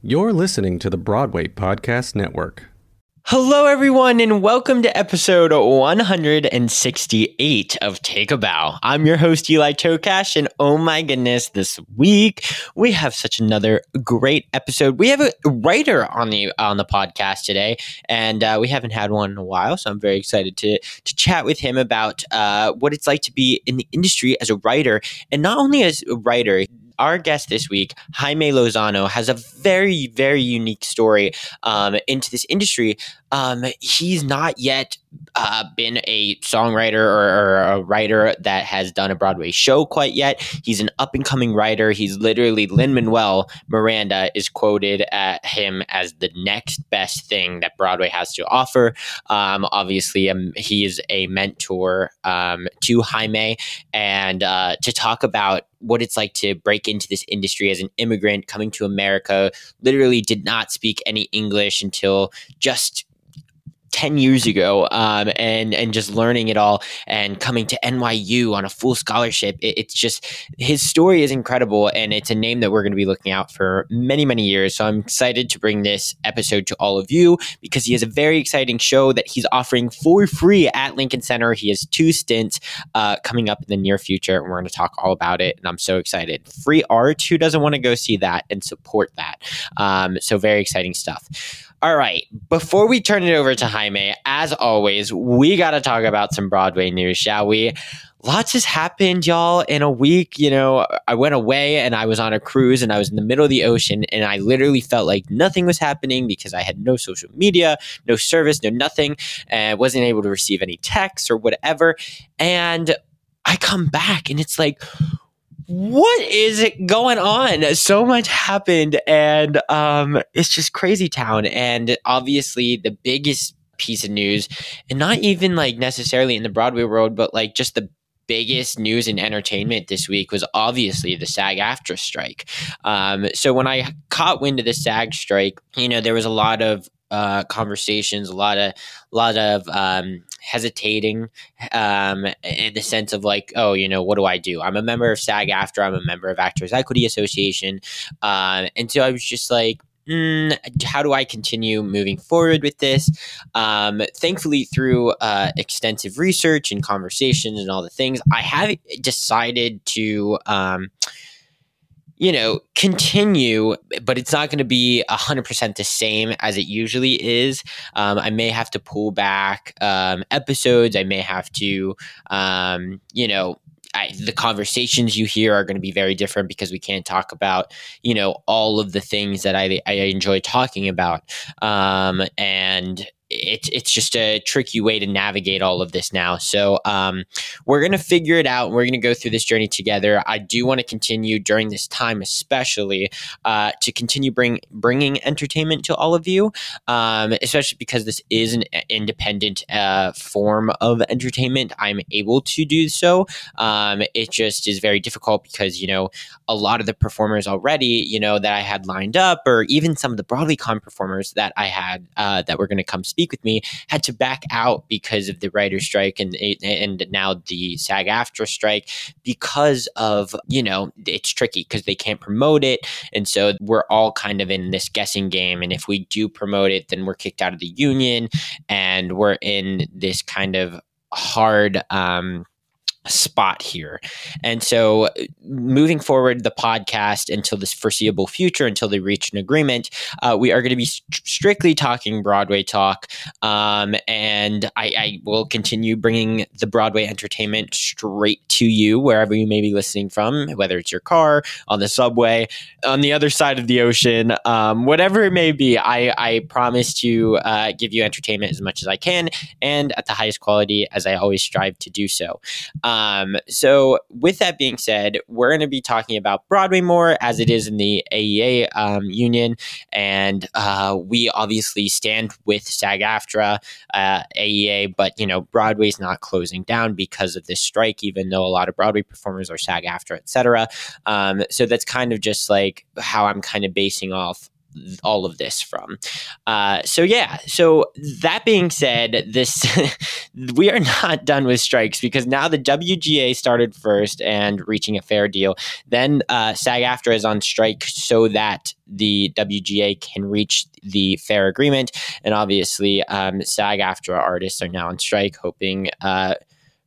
You're listening to the Broadway Podcast Network. Hello, everyone, and welcome to episode 168 of Take a Bow. I'm your host, Eli Tokash, and oh my goodness, this week we have such another great episode. We have a writer on the on the podcast today, and uh, we haven't had one in a while, so I'm very excited to to chat with him about uh, what it's like to be in the industry as a writer, and not only as a writer our guest this week, Jaime Lozano, has a very, very unique story um, into this industry. Um, he's not yet uh, been a songwriter or, or, a writer that has done a Broadway show quite yet. He's an up and coming writer. He's literally Lin Manuel Miranda is quoted at him as the next best thing that Broadway has to offer. Um, obviously, um, he is a mentor um, to Jaime, and uh, to talk about what it's like to break into this industry as an immigrant coming to America. Literally, did not speak any English until just 10 years ago um, and and just learning it all and coming to NYU on a full scholarship it, it's just his story is incredible and it's a name that we're going to be looking out for many many years. So I'm excited to bring this episode to all of you because he has a very exciting show that he's offering for free at Lincoln Center. He has two stints uh, coming up in the near future and we're going to talk all about it and I'm so excited. Free art? Who doesn't want to go see that and support that? Um, so very exciting stuff all right. Before we turn it over to Jaime, as always, we got to talk about some Broadway news, shall we? Lots has happened, y'all, in a week. You know, I went away and I was on a cruise and I was in the middle of the ocean and I literally felt like nothing was happening because I had no social media, no service, no nothing, and wasn't able to receive any texts or whatever. And I come back and it's like, what is it going on? So much happened, and um, it's just crazy town. And obviously, the biggest piece of news, and not even like necessarily in the Broadway world, but like just the biggest news in entertainment this week was obviously the SAG AFTRA strike. Um, so when I caught wind of the SAG strike, you know, there was a lot of uh, conversations, a lot of, a lot of um, hesitating um, in the sense of like, oh, you know, what do I do? I'm a member of SAG AFTRA I'm a member of Actors Equity Association. Uh, and so I was just like, Mm, how do I continue moving forward with this? Um, thankfully, through uh, extensive research and conversations and all the things, I have decided to. Um, you know, continue, but it's not going to be 100% the same as it usually is. Um, I may have to pull back um, episodes. I may have to, um, you know, I, the conversations you hear are going to be very different because we can't talk about, you know, all of the things that I, I enjoy talking about. Um, and it's it's just a tricky way to navigate all of this now. So um, we're gonna figure it out. And We're gonna go through this journey together. I do want to continue during this time, especially uh, to continue bring bringing entertainment to all of you, um, especially because this is an independent uh, form of entertainment. I'm able to do so. Um, it just is very difficult because you know a lot of the performers already, you know, that I had lined up, or even some of the BroadwayCon performers that I had uh, that were to come with me, had to back out because of the writer's strike and and now the SAG AFTRA strike because of you know it's tricky because they can't promote it, and so we're all kind of in this guessing game. And if we do promote it, then we're kicked out of the union, and we're in this kind of hard. Um, spot here. And so, moving forward, the podcast until this foreseeable future, until they reach an agreement, uh, we are going to be st- strictly talking Broadway talk. Um, and I, I, will continue bringing the Broadway entertainment straight to you, wherever you may be listening from, whether it's your car, on the subway, on the other side of the ocean, um, whatever it may be. I, I promise to uh, give you entertainment as much as I can and at the highest quality as I always strive to do so. Um, um, so, with that being said, we're going to be talking about Broadway more as it is in the AEA um, union. And uh, we obviously stand with SAG AFTRA, uh, AEA, but, you know, Broadway's not closing down because of this strike, even though a lot of Broadway performers are SAG AFTRA, et cetera. Um, so, that's kind of just like how I'm kind of basing off all of this from. Uh, so yeah. So that being said, this we are not done with strikes because now the WGA started first and reaching a fair deal. Then uh, SAG-AFTRA is on strike so that the WGA can reach the fair agreement. And obviously, um, SAG-AFTRA artists are now on strike, hoping uh,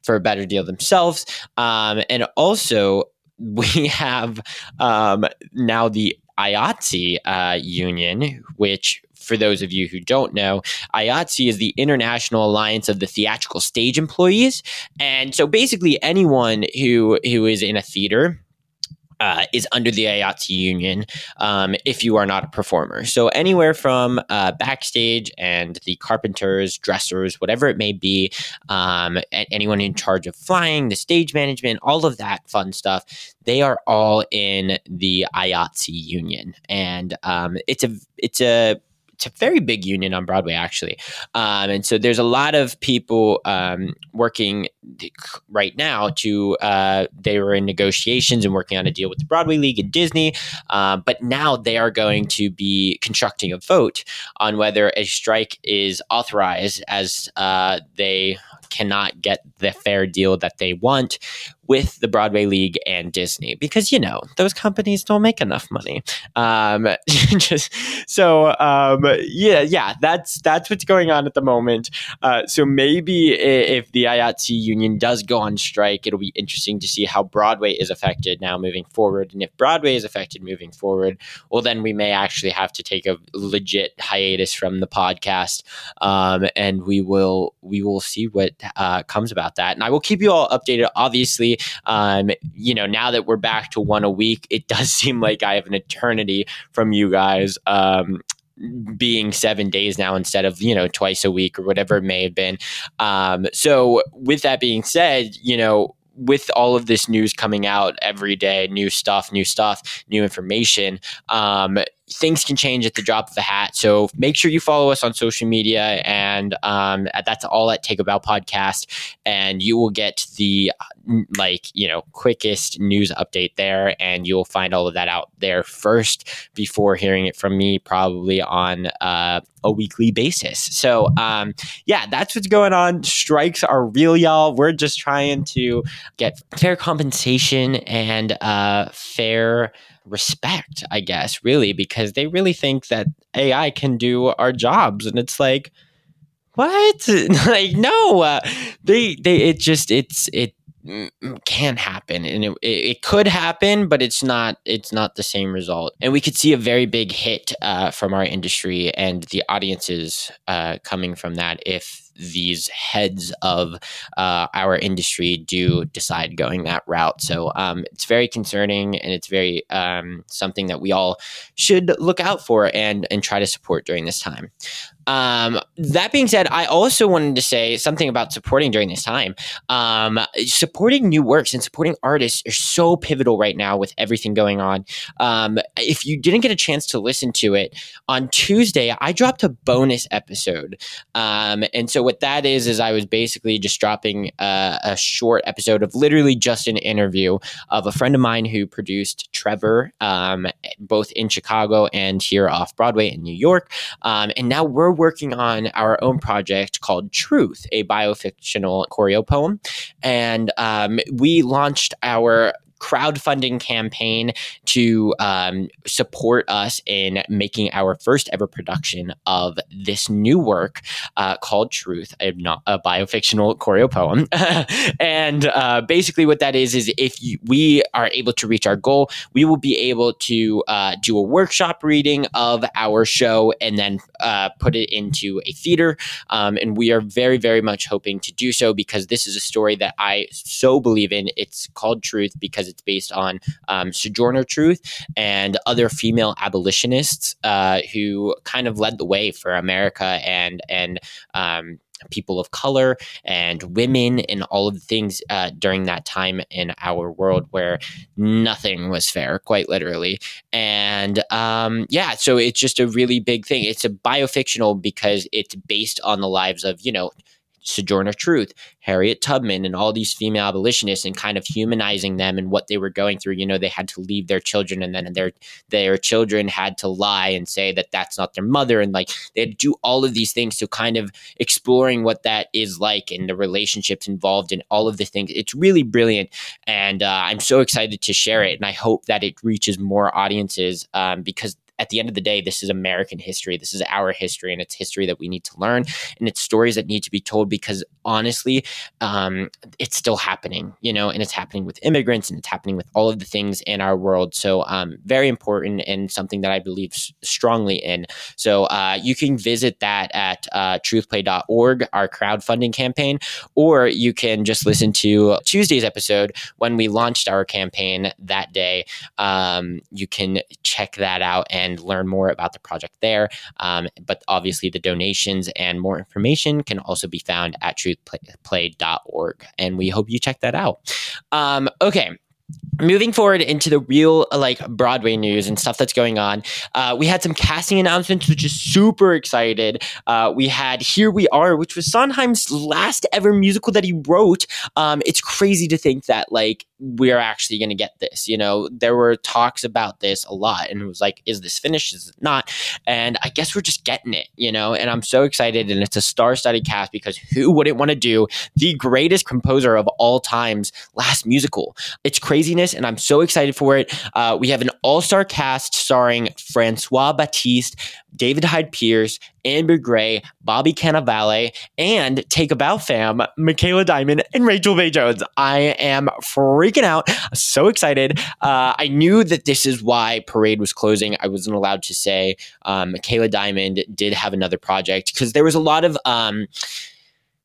for a better deal themselves. Um, and also, we have um, now the IATSE uh, union, which for those of you who don't know, IATSE is the International Alliance of the Theatrical Stage Employees, and so basically anyone who who is in a theater uh, is under the IATSE union um, if you are not a performer. So anywhere from uh, backstage and the carpenters, dressers, whatever it may be, um, anyone in charge of flying, the stage management, all of that fun stuff, they are all in the IATSE union, and um, it's a it's a it's a very big union on Broadway, actually. Um, and so there's a lot of people um, working right now to, uh, they were in negotiations and working on a deal with the Broadway League and Disney. Uh, but now they are going to be constructing a vote on whether a strike is authorized as uh, they cannot get the fair deal that they want with the Broadway League and Disney because you know those companies don't make enough money. Um, just so um, yeah, yeah, that's that's what's going on at the moment. Uh, so maybe if the IATSE union does go on strike, it'll be interesting to see how Broadway is affected now moving forward. And if Broadway is affected moving forward, well, then we may actually have to take a legit hiatus from the podcast, um, and we will we will see what uh, comes about that. And I will keep you all updated. Obviously, um, you know, now that we're back to one a week, it does seem like I have an eternity from you guys. Um, being seven days now instead of you know twice a week or whatever it may have been um, so with that being said you know with all of this news coming out every day, new stuff, new stuff, new information, um, things can change at the drop of a hat. So make sure you follow us on social media, and um, that's all at Take a Bow Podcast, and you will get the like you know quickest news update there, and you'll find all of that out there first before hearing it from me, probably on uh, a weekly basis. So um, yeah, that's what's going on. Strikes are real, y'all. We're just trying to get fair compensation and uh, fair respect, I guess, really, because they really think that AI can do our jobs. And it's like, what? like, no, uh, they, they, it just, it's, it, can happen and it, it could happen but it's not it's not the same result and we could see a very big hit uh, from our industry and the audiences uh, coming from that if these heads of uh, our industry do decide going that route. So um, it's very concerning and it's very um, something that we all should look out for and and try to support during this time. Um, that being said, I also wanted to say something about supporting during this time. Um, supporting new works and supporting artists are so pivotal right now with everything going on. Um, if you didn't get a chance to listen to it on Tuesday, I dropped a bonus episode. Um, and so what that is, is I was basically just dropping a, a short episode of literally just an interview of a friend of mine who produced Trevor, um, both in Chicago and here off Broadway in New York. Um, and now we're working on our own project called Truth, a biofictional choreo poem. And um, we launched our crowdfunding campaign to um, support us in making our first ever production of this new work uh, called Truth, a, not, a biofictional choreo poem. and uh, basically, what that is is if you, we are able to reach our goal, we will be able to uh, do a workshop reading of our show and then uh, put it into a theater. Um, and we are very, very much hoping to do so because this is a story that I so believe in. It's called Truth because it's based on um, Sojourner Truth and other female abolitionists uh, who kind of led the way for America and and um, people of color and women and all of the things uh, during that time in our world where nothing was fair, quite literally. And um, yeah, so it's just a really big thing. It's a biofictional because it's based on the lives of, you know, Sojourner Truth, Harriet Tubman, and all these female abolitionists, and kind of humanizing them and what they were going through. You know, they had to leave their children, and then their their children had to lie and say that that's not their mother, and like they had to do all of these things. to kind of exploring what that is like and the relationships involved in all of the things. It's really brilliant, and uh, I'm so excited to share it, and I hope that it reaches more audiences um, because at the end of the day, this is American history. This is our history, and it's history that we need to learn, and it's stories that need to be told because honestly, um, it's still happening, you know, and it's happening with immigrants, and it's happening with all of the things in our world. So, um, very important and something that I believe strongly in. So, uh, you can visit that at uh, truthplay.org, our crowdfunding campaign, or you can just listen to Tuesday's episode when we launched our campaign that day. Um, you can check that out and and learn more about the project there. Um, but obviously, the donations and more information can also be found at truthplay.org. And we hope you check that out. Um, okay moving forward into the real like broadway news and stuff that's going on uh, we had some casting announcements which is super excited. Uh, we had here we are which was sondheim's last ever musical that he wrote. Um, it's crazy to think that like we're actually going to get this you know? There were talks about this a lot and it was like is this finished? Is it not? And i guess we're just getting it you know? And i'm so excited and it's a star-studded cast because who wouldn't want to do the greatest composer of all times last musical? It's craziness and I'm so excited for it. Uh, we have an all star cast starring Francois Battiste, David Hyde Pierce, Amber Gray, Bobby Cannavale, and Take a Bow fam, Michaela Diamond, and Rachel Bay Jones. I am freaking out. So excited. Uh, I knew that this is why Parade was closing. I wasn't allowed to say um, Michaela Diamond did have another project because there was a lot of. Um,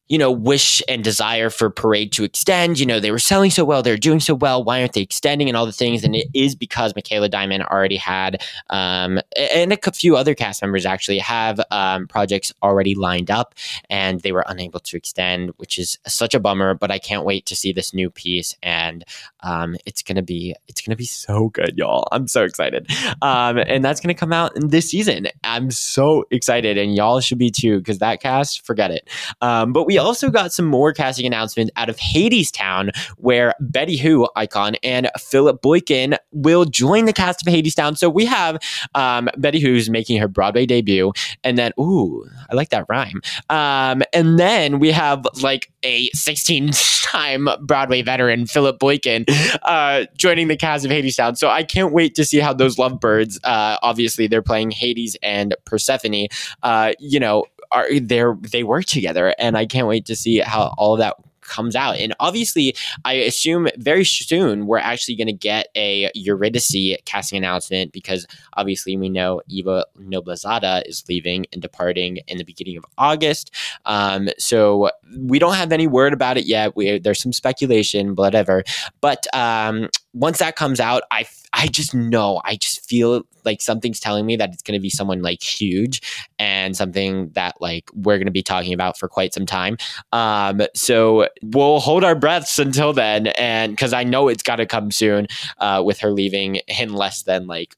you know, wish and desire for Parade to extend. You know, they were selling so well, they're doing so well. Why aren't they extending and all the things? And it is because Michaela Diamond already had, um, and a few other cast members actually have um, projects already lined up, and they were unable to extend, which is such a bummer. But I can't wait to see this new piece, and um, it's gonna be it's gonna be so good, y'all. I'm so excited, um, and that's gonna come out in this season. I'm so excited, and y'all should be too, because that cast, forget it. Um, but we we also got some more casting announcements out of Hadestown, where Betty Who icon and Philip Boykin will join the cast of Hadestown. So we have um, Betty Who's making her Broadway debut, and then ooh, I like that rhyme. Um, and then we have like a 16 time Broadway veteran, Philip Boykin, uh, joining the cast of Hadestown. So I can't wait to see how those lovebirds. Uh, obviously, they're playing Hades and Persephone. Uh, you know, are there they work together and I can't wait to see how all that comes out. And obviously, I assume very soon we're actually going to get a Eurydice casting announcement because obviously we know Eva Noblezada is leaving and departing in the beginning of August. Um, so we don't have any word about it yet. We, there's some speculation, whatever. But um, once that comes out, I I just know, I just feel like something's telling me that it's going to be someone like huge and something that like we're going to be talking about for quite some time. Um, so we'll hold our breaths until then, and because I know it's got to come soon uh, with her leaving in less than like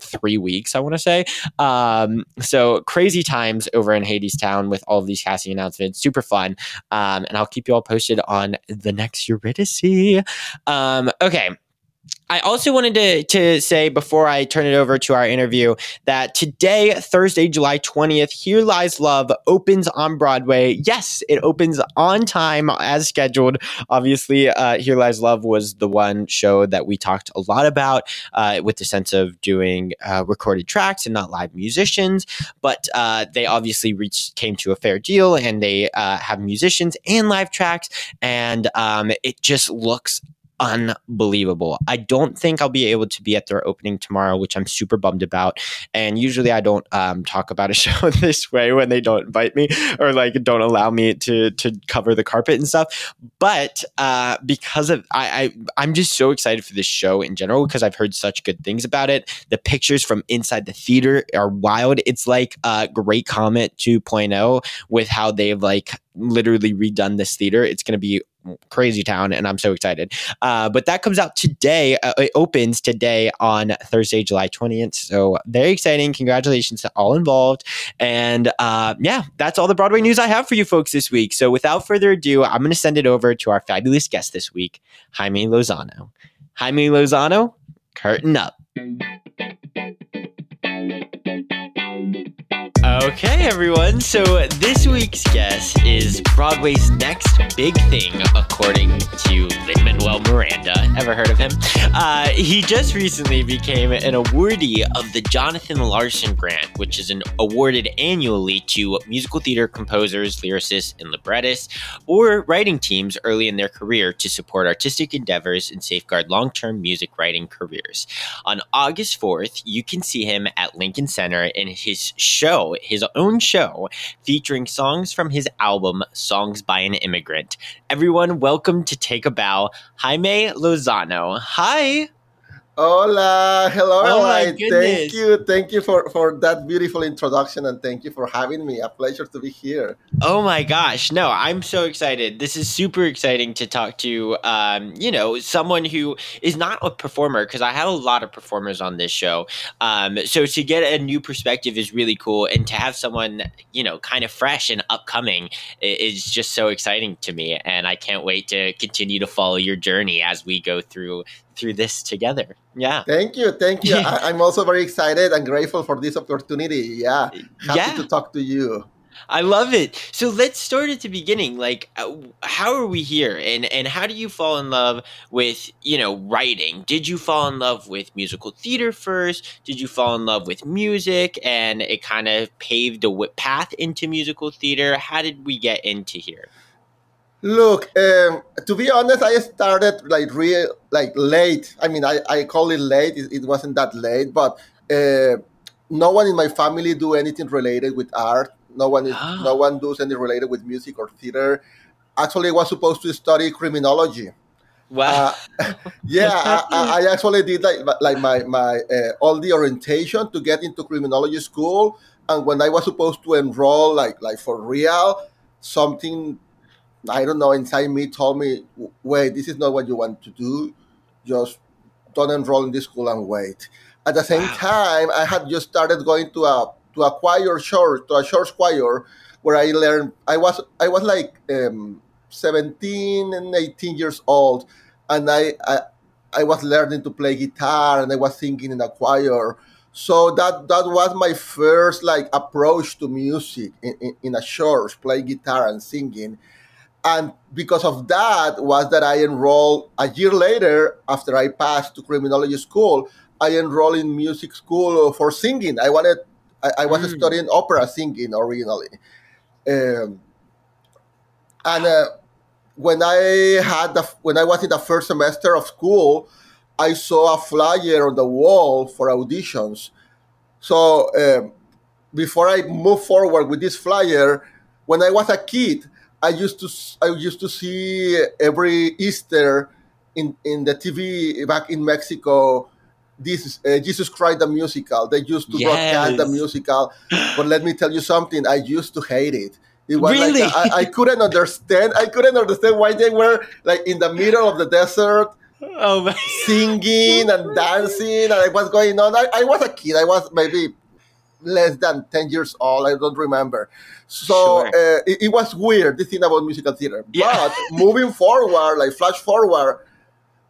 three weeks, I want to say. Um, so crazy times over in Hadestown with all of these casting announcements. Super fun. Um, and I'll keep you all posted on the next Eurydice. Um, okay. I also wanted to, to say before I turn it over to our interview that today, Thursday, July 20th, Here Lies Love opens on Broadway. Yes, it opens on time as scheduled. Obviously, uh, Here Lies Love was the one show that we talked a lot about uh, with the sense of doing uh, recorded tracks and not live musicians. But uh, they obviously reached came to a fair deal and they uh, have musicians and live tracks. And um, it just looks unbelievable. I don't think I'll be able to be at their opening tomorrow, which I'm super bummed about. And usually I don't um, talk about a show this way when they don't invite me or like don't allow me to to cover the carpet and stuff. But uh, because of I, I I'm just so excited for this show in general because I've heard such good things about it. The pictures from inside the theater are wild. It's like a Great Comet 2.0 with how they've like literally redone this theater. It's going to be crazy town, and I'm so excited. Uh, but that comes out today. Uh, it opens today on Thursday, July 20th. So very exciting. Congratulations to all involved. And uh, yeah, that's all the Broadway news I have for you folks this week. So without further ado, I'm going to send it over to our fabulous guest this week, Jaime Lozano. Jaime Lozano, curtain up. Okay, everyone. So this week's guest is Broadway's next big thing, according to Lin Manuel Miranda. Ever heard of him? Uh, he just recently became an awardee of the Jonathan Larson Grant, which is an awarded annually to musical theater composers, lyricists, and librettists, or writing teams early in their career to support artistic endeavors and safeguard long-term music writing careers. On August 4th, you can see him at Lincoln Center in his show his own show featuring songs from his album Songs by an Immigrant. Everyone, welcome to Take a Bow, Jaime Lozano. Hi. Hola, hello, Oh. Thank you, thank you for for that beautiful introduction, and thank you for having me. A pleasure to be here. Oh my gosh. No, I'm so excited. This is super exciting to talk to, um, you know, someone who is not a performer because I have a lot of performers on this show. Um, so to get a new perspective is really cool. And to have someone, you know, kind of fresh and upcoming is just so exciting to me. And I can't wait to continue to follow your journey as we go through through this together. Yeah. Thank you, thank you. I, I'm also very excited and grateful for this opportunity. Yeah, happy Yeah. to talk to you. I love it. So let's start at the beginning. Like, uh, how are we here, and and how do you fall in love with you know writing? Did you fall in love with musical theater first? Did you fall in love with music, and it kind of paved a path into musical theater? How did we get into here? Look, um, to be honest, I started like real like late. I mean, I, I call it late. It, it wasn't that late, but uh, no one in my family do anything related with art. No one is, Ah. no one does anything related with music or theater. Actually, I was supposed to study criminology. Wow. Uh, yeah, I, I actually did like like my my uh, all the orientation to get into criminology school, and when I was supposed to enroll, like like for real, something I don't know inside me told me, wait, this is not what you want to do. Just don't enroll in this school and wait. At the same Wow. time, I had just started going to a to a choir church to a church choir where I learned. I was I was like um, seventeen and eighteen years old, and I, I I was learning to play guitar and I was singing in a choir. So that that was my first like approach to music in, in, in a church, playing guitar and singing. And because of that was that I enrolled a year later after I passed to criminology school. I enrolled in music school for singing. I wanted I, I was Mm. studying opera singing originally. Um, and uh, when I had the when I was in the first semester of school, I saw a flyer on the wall for auditions. So um, before I move forward with this flyer, when I was a kid, I used to I used to see every Easter in in the TV back in Mexico. This is uh, Jesus Christ the musical. They used to broadcast the musical, but let me tell you something. I used to hate it. It was Really? like I, I couldn't understand. I couldn't understand why they were like in the middle of the desert oh singing and dancing and what's going on. I, I was a kid. I was maybe less than 10 years old. I don't remember. So Sure. uh, it, it was weird, the thing about musical theater. Yeah. But moving forward, like flash forward,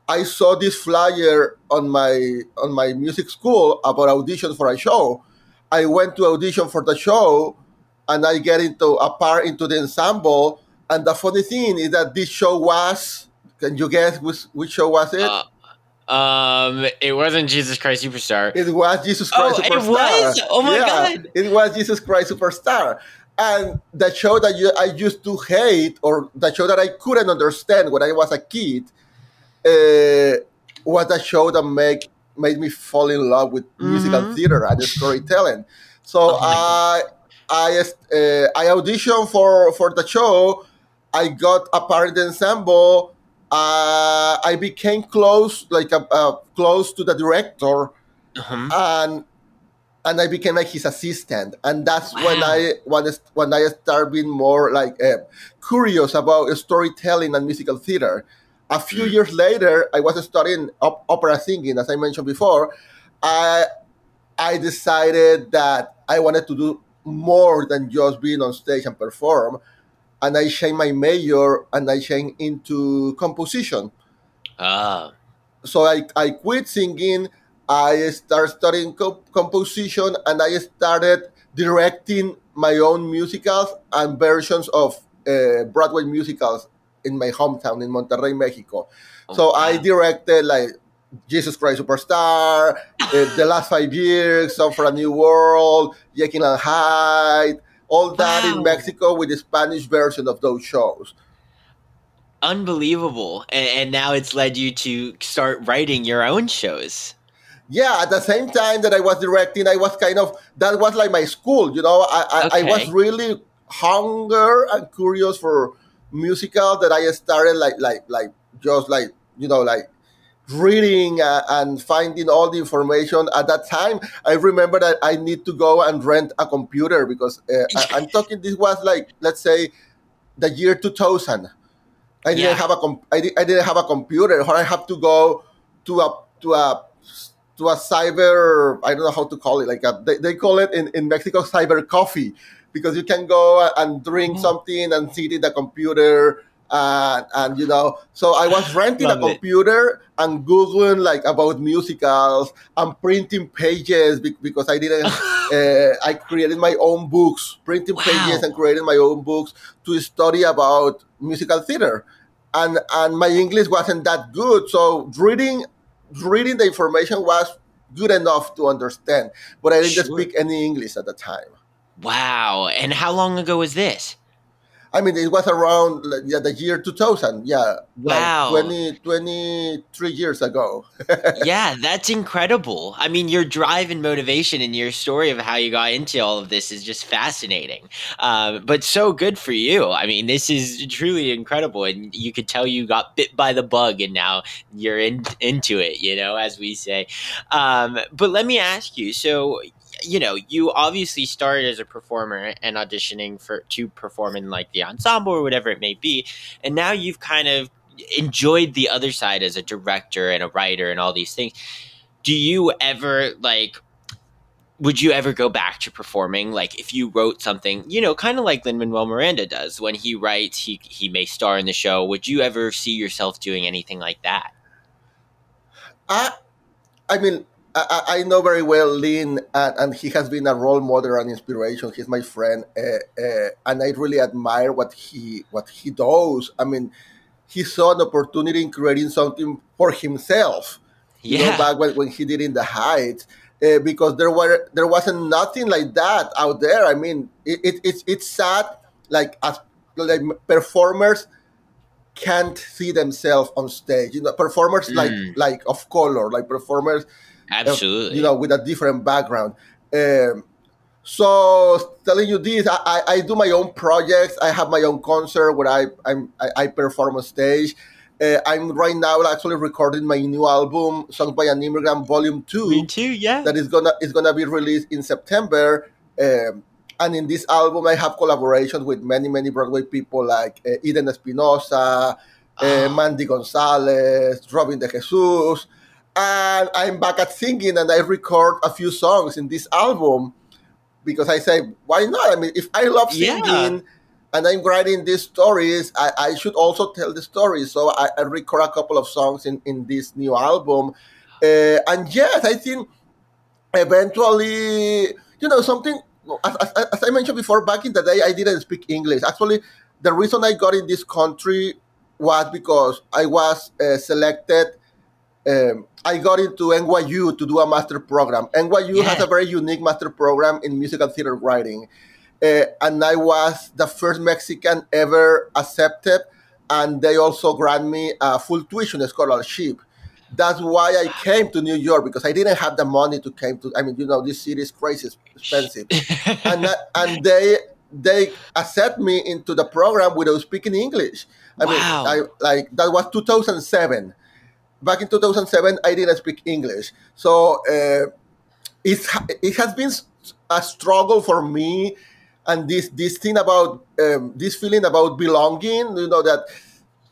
I saw this flyer on my on my music school about audition for a show. I went to audition for the show and I get into a part into the ensemble. And the funny thing is that this show was, can you guess which, which show was it? Uh, um, it wasn't Jesus Christ Superstar. It was Jesus Oh, Christ it Superstar. was? Oh my Yeah, God. It was Jesus Christ Superstar. And the show that you, I used to hate, or the show that I couldn't understand when I was a kid, uh, was a show that make, made me fall in love with musical Mhm. theater and storytelling. So Oh I, I, uh, I auditioned for, for the show. I got a part in the ensemble. Uh, I became close, like uh, uh, close to the director Uh-huh. and and I became like his assistant, and that's when Wow. I when, I- when I started being more like uh, curious about storytelling and musical theater. A few Mm. years later, I was studying op- opera singing, as I mentioned before. I I decided that I wanted to do more than just being on stage and perform, and I changed my major and I changed into composition. Oh, so I, I quit singing i started studying co- composition and i started directing my own musicals and versions of uh, broadway musicals in my hometown in monterrey mexico. So i directed like jesus christ superstar uh, the last five years song for a new world jekyll and hyde all that in mexico with the spanish version of those shows unbelievable. And, and now it's led you to start writing your own shows. yeah at the same time that i was directing i was kind of that was like my school you know i i, I was really hunger and curious for musical that i started like like like just like you know like reading uh, and finding all the information. At that time i remember that i need to go and rent a computer because uh, I, i'm talking this was like let's say the year 2000 i didn't have a com- I, di- I didn't have a computer. Or i have to go to a to a to a cyber i don't know how to call it like a, they, they call it in, in mexico cyber coffee. Because you can go and drink Oh. something and sit in the computer and, and you know so i was renting a computer and googling like about musicals and printing pages because i didn't uh, i created my own books printing pages and created my own books to study about musical theater and and my english wasn't that good so reading reading the information was good enough to understand but i didn't Sure. speak any english at the time Wow. And how long ago was this? I mean, it was around yeah, the year 2000. Yeah. Wow. Like 20, 23 years ago. yeah, that's incredible. I mean, your drive and motivation and your story of how you got into all of this is just fascinating. Um, but so good for you. I mean, this is truly incredible, and you could tell you got bit by the bug, and now you're in, into it. You know, as we say. Um, but let me ask you. So, you know, you obviously started as a performer and auditioning for to perform in like the ensemble or whatever it may be, and now you've kind of enjoyed the other side as a director and a writer and all these things. Do you ever like? Would you ever go back to performing? Like, if you wrote something, you know, kind of like Lin Manuel Miranda does when he writes, he he may star in the show. Would you ever see yourself doing anything like that? I, I mean, I, I know very well Lin, and, and he has been a role model and inspiration. He's my friend, uh, uh, and I really admire what he what he does. I mean, he saw an opportunity in creating something for himself. you know, Yeah, back when, when he did in the Heights, uh, because there were there wasn't nothing like that out there. I mean, it, it, it's it's sad, like as like performers can't see themselves on stage. You know, performers like Mm. like of color, like performers, absolutely. you know, with a different background. Um, so telling you this, I, I, I do my own projects. I have my own concert where I I'm, I, I perform on stage. Uh, I'm right now actually recording my new album, Songs by an Immigrant, Volume Two Me too. Yeah. that is gonna is gonna be released in September. Um, and in this album, I have collaborations with many many Broadway people like uh, Eden Espinosa, uh, Oh. Mandy Gonzalez, Robin De Jesus, and I'm back at singing, and I record a few songs in this album because I say, why not? I mean, if I love Yeah. singing. And I'm writing these stories. I, I should also tell the stories. So I, I record a couple of songs in, in this new album. Uh, and yes, I think eventually, you know, something, as, as, as I mentioned before, back in the day, I didn't speak English. Actually, the reason I got in this country was because I was uh, selected. Um, I got into NYU to do a master program. NYU has a very unique master program in musical theater writing. Uh, and I was the first Mexican ever accepted. And they also grant me a full tuition scholarship. That's why I came to New York because I didn't have the money to came to. I mean, you know, this city is crazy expensive, and I- and they they accept me into the program without speaking English. I Wow. mean, I like that was 2007. Back in 2007, I didn't speak English, so uh, it's it has been a struggle for me and this this thing about um, this feeling about belonging you know that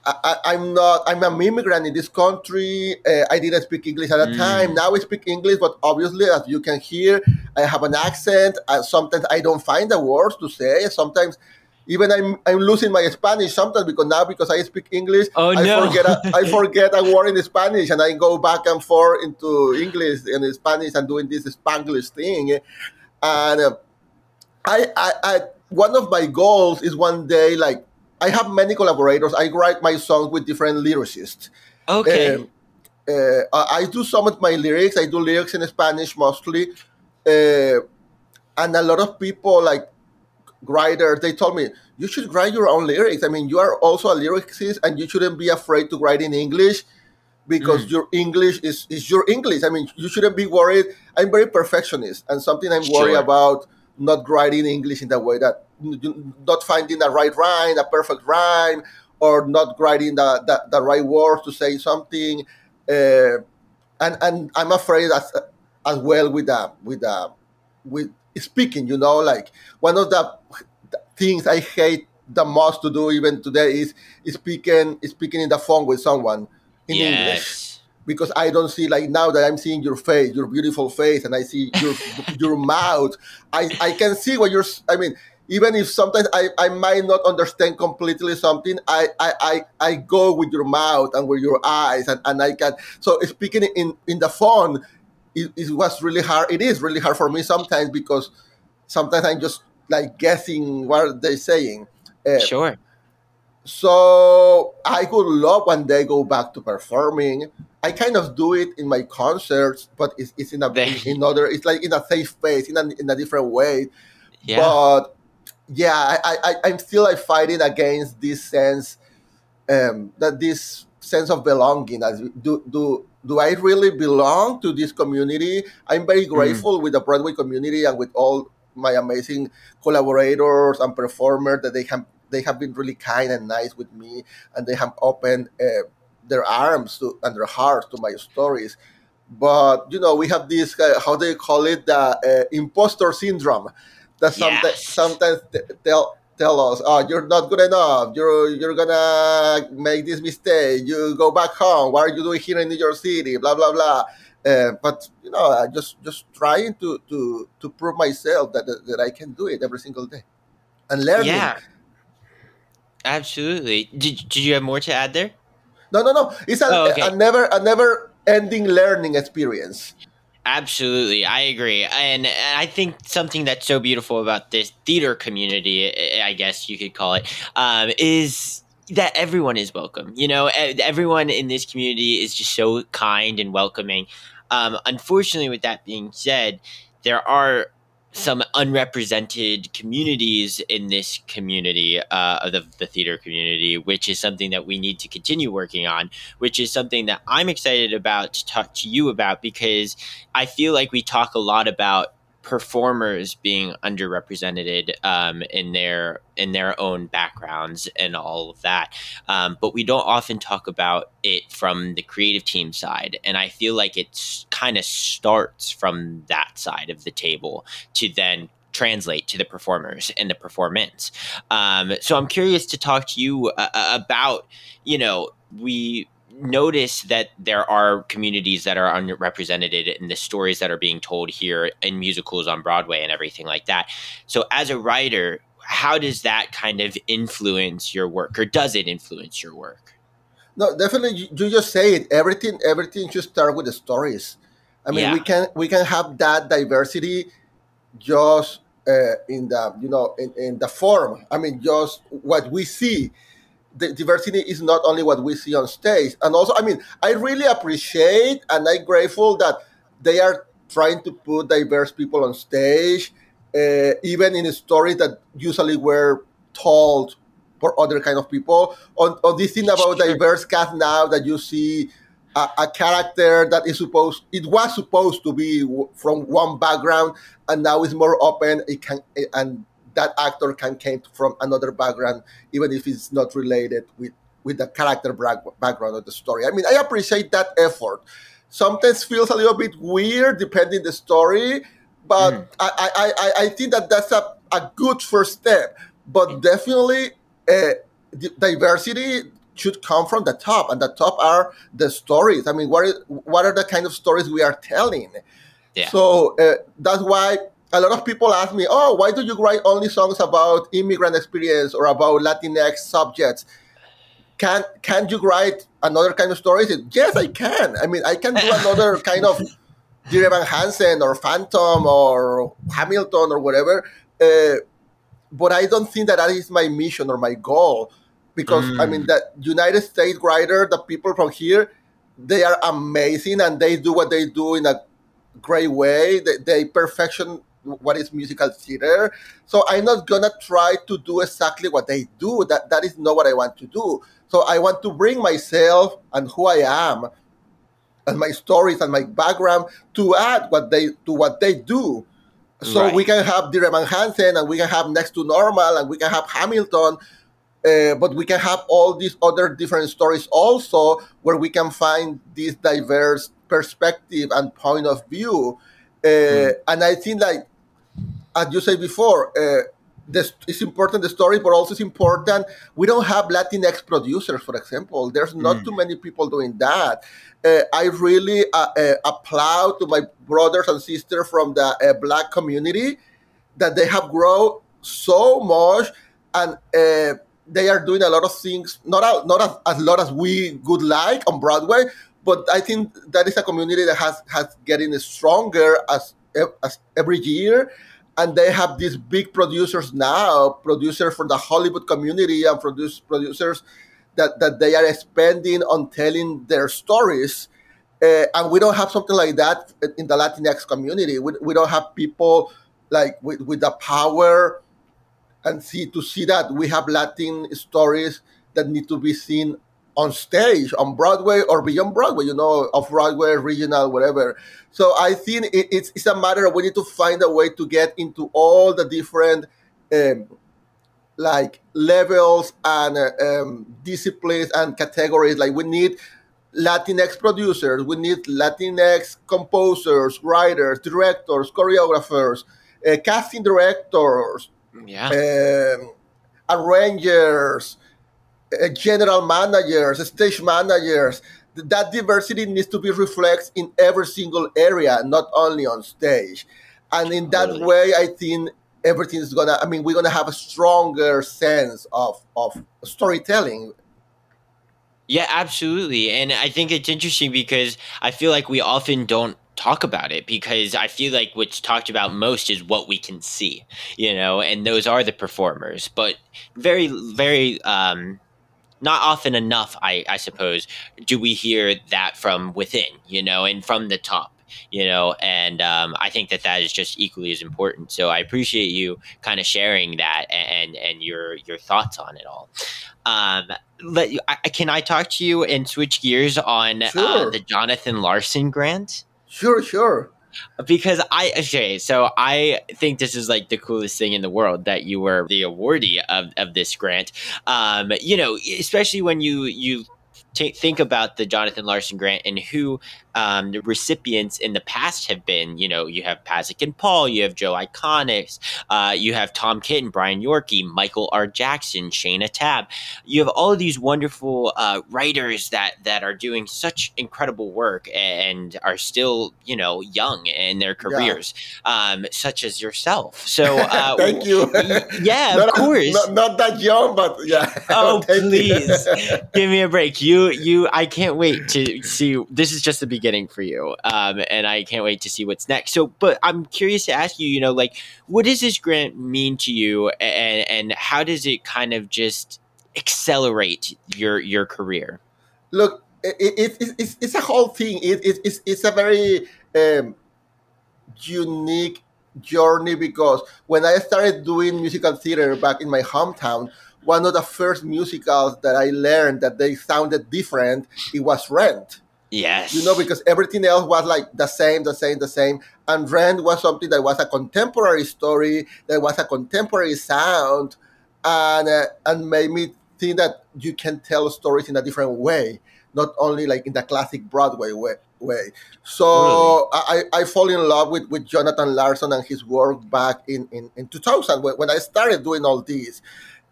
I, am not i'm an immigrant in this country uh, i didn't speak english at the mm. time. Now i speak english but obviously as you can hear i have an accent. And sometimes i don't find the words to say. Sometimes even I'm, I'm losing my Spanish sometimes because now because I speak English, oh, I no. forget a, I forget a word in Spanish and I go back and forth into English and Spanish and doing this Spanglish thing. And uh, I, I, I, one of my goals is one day like I have many collaborators. I write my songs with different lyricists. Okay. Um, uh, I do some of my lyrics. I do lyrics in Spanish mostly, uh, and a lot of people like writers. They told me you should write your own lyrics. I mean, you are also a lyricist, and you shouldn't be afraid to write in English because mm. your English is is your English. I mean, you shouldn't be worried. I'm very perfectionist, and something I'm sure. worried about not writing English in the way that not finding the right rhyme, a perfect rhyme, or not writing the, the, the right words to say something. Uh, and and I'm afraid as as well with the with the with speaking. You know, like one of the things I hate the most to do even today is speaking speaking in the phone with someone in yes. English because I don't see like now that I'm seeing your face, your beautiful face, and I see your your mouth. I, I can see what you're. I mean, even if sometimes I, I might not understand completely something, I, I, I, I go with your mouth and with your eyes, and, and I can. So speaking in in the phone, it, it was really hard. It is really hard for me sometimes because sometimes I'm just like guessing what they're saying. Uh, sure. So I would love when they go back to performing I kind of do it in my concerts, but it's, it's in a in, other. It's like in a safe space, in a in a different way. Yeah. But yeah, I, I I'm still like fighting against this sense, um, that this sense of belonging. As do do do I really belong to this community? I'm very mm-hmm. grateful mm. with the Broadway community and with all my amazing collaborators and performers that they have they have been really kind and nice with me, and they have opened. Uh, their arms to, and their hearts to my stories. But you know, we have this uh, how you call it the uh, imposter syndrome. That sometimes yes. sometimes tell tell us, oh, you're not good enough. You're you're gonna make this mistake. You go back home. What are you doing here in New York City? Blah blah blah. Uh, but you know, I just just trying to to to prove myself that, that, that I can do it every single day, and learning. Yeah, absolutely. Did Did you have more to add there? No, no, no. It's a, oh, okay. a never a never ending learning experience. Absolutely, I agree, and I think something that's so beautiful about this theater community, I guess you could call it, um, is that everyone is welcome. You know, everyone in this community is just so kind and welcoming. Um, unfortunately, with that being said, there are some unrepresented communities in this community uh, of the, the theater community, which is something that we need to continue working on, which is something that I'm excited about to talk to you about because I feel like we talk a lot about performers being underrepresented um, in their in their own backgrounds and all of that. Um, but we don't often talk about it from the creative team side, and I feel like it kind of starts from that side of the table to then translate to the performers and the performance. Um, so I'm curious to talk to you uh, about, you know, we notice that there are communities that are underrepresented in the stories that are being told here in musicals on Broadway and everything like that. So, as a writer, how does that kind of influence your work, or does it influence your work? No, definitely. You just say it. Everything, everything should start with the stories. I mean, yeah. we can we can have that diversity just uh, in the you know in, in the form. I mean, just what we see the diversity is not only what we see on stage. And also i mean i really appreciate and i'm grateful that they are trying to put diverse people on stage uh, even in stories that usually were told for other kind of people. On, on this thing about diverse cast now that you see a, a, character that is supposed it was supposed to be from one background and now is more open it can and that actor can came from another background, even if it's not related with with the character background of the story. I mean, I appreciate that effort. sometimes feels a little bit weird depending the story. But mm. I, I, I, I think that that's a, a good first step. But definitely, uh, diversity should come from the top, and the top are the stories. I mean, what is, what are the kind of stories we are telling? Yeah. So uh, that's why a lot of people ask me, "Oh, why do you write only songs about immigrant experience or about Latinx subjects? Can can you write another kind of stories?" Yes, I can. I mean, I can do another kind of Dear Evan Hansen or Phantom or Hamilton or whatever. Uh, but I don't think that that is my mission or my goal because mm. I mean mm. that United States writer, the people from here, they are amazing and they do what they do in a great way. They, they perfection what is musical theater. So I'm not gonna try to do exactly what they do. That that is not what I want to do. So I want to bring myself and who I am and my stories and my background to add what they to what they do. So right. we can have Dear Evan Hansen and we can have Next to Normal and we can have Hamilton uh, but we can have all these other different stories also where we can find this diverse perspective and point of view uh, mm. and i think like as you said before uh, this, it's important the story but also it's important we don't have latinx producers for example there's not mm. too many people doing that uh, i really uh, uh, applaud to my brothers and sisters from the black community that they have grown so much and they are doing a lot of things, not a, not as, as lot as we would like on Broadway, but I think that is a community that has has getting stronger as, as every year. And they have these big producers now, producers from the Hollywood community and produce producers that, that they are spending on telling their stories. Uh, and we don't have something like that in the Latinx community. We, we don't have people like with, with the power and see to see that we have Latin stories that need to be seen on stage, on Broadway or beyond Broadway, you know, off Broadway, regional, whatever. So I think it, it's, it's a matter of we need to find a way to get into all the different um, like levels and uh, um, disciplines and categories. Like we need Latinx producers, we need Latinx composers, writers, directors, choreographers, uh, casting directors, yeah, um, arrangers, general managers, stage managers. That diversity needs to be reflected in every single area, not only on stage. And in that really? way, I think everything is gonna. I mean, we're gonna have a stronger sense of of storytelling yeah, absolutely. And I think it's interesting because I feel like we often don't talk about it because I feel like what's talked about most is what we can see, you know, and those are the performers. But very, very, um, not often enough, I, I suppose, do we hear that from within, you know, and from the top, you know, and um, I think that that is just equally as important. So I appreciate you kind of sharing that and and your your thoughts on it all. Um, let you, I, can I talk to you and switch gears on uh, sure. uh, the Jonathan Larson grant? Sure, sure. Because I okay, so I think this is like the coolest thing in the world that you were the awardee of, of this grant. Um, you know, especially when you you t- think about the Jonathan Larson grant and who um, the recipients in the past have been. You know, you have Pasek and Paul, you have Joe Iconis, uh, you have Tom Kitt, Brian Yorkey, Michael R. Jackson, Shaina Taub. You have all of these wonderful uh, writers that that are doing such incredible work and are still, you know, young in their careers, yeah. um, such as yourself. So, uh, thank you. yeah, not, of course. Not, not, that young, but yeah. Oh, please give me a break. You, you. I can't wait to see. This is just the beginning for you. Um, and I can't wait to see what's next. So, but I'm curious to ask you, you know, like, what does this grant mean to you, and and how does it kind of just accelerate your your career? Look, it, it it's, it's a whole thing. It, it, it's it's a very um, unique journey because when I started doing musical theater back in my hometown, one of the first musicals that I learned that they sounded different, it was Rent. Yes. You know, because everything else was like the same, the same, the same. And Rent was something that was a contemporary story, that was a contemporary sound, and uh, and made me think that you can tell stories in a different way, not only like in the classic Broadway way. way. So I, I fall in love with, with Jonathan Larson and his work back in, in, in 2000 when, when I started doing all this.